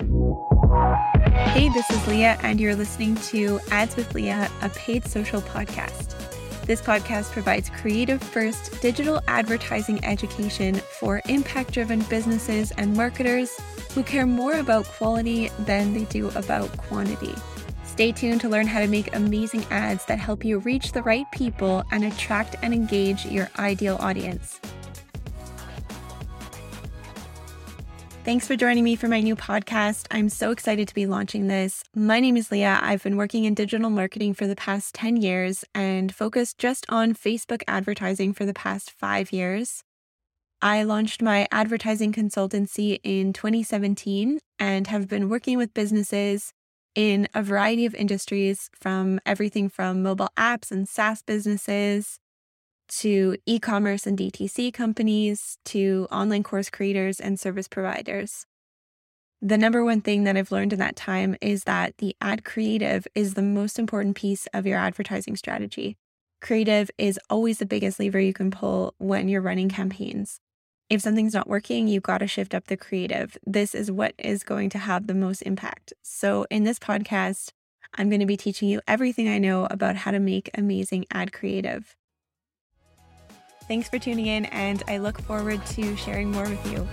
Hey, this is Leah, and you're listening to Ads with Leah, a paid social podcast. This podcast provides creative first digital advertising education for impact driven businesses and marketers who care more about quality than they do about quantity. Stay tuned to learn how to make amazing ads that help you reach the right people and attract and engage your ideal audience. Thanks for joining me for my new podcast. I'm so excited to be launching this. My name is Leah. I've been working in digital marketing for the past 10 years and focused just on Facebook advertising for the past five years. I launched my advertising consultancy in 2017 and have been working with businesses in a variety of industries from everything from mobile apps and SaaS businesses to e commerce and DTC companies, to online course creators and service providers. The number one thing that I've learned in that time is that the ad creative is the most important piece of your advertising strategy. Creative is always the biggest lever you can pull when you're running campaigns. If something's not working, you've got to shift up the creative. This is what is going to have the most impact. So, in this podcast, I'm going to be teaching you everything I know about how to make amazing ad creative. Thanks for tuning in, and I look forward to sharing more with you.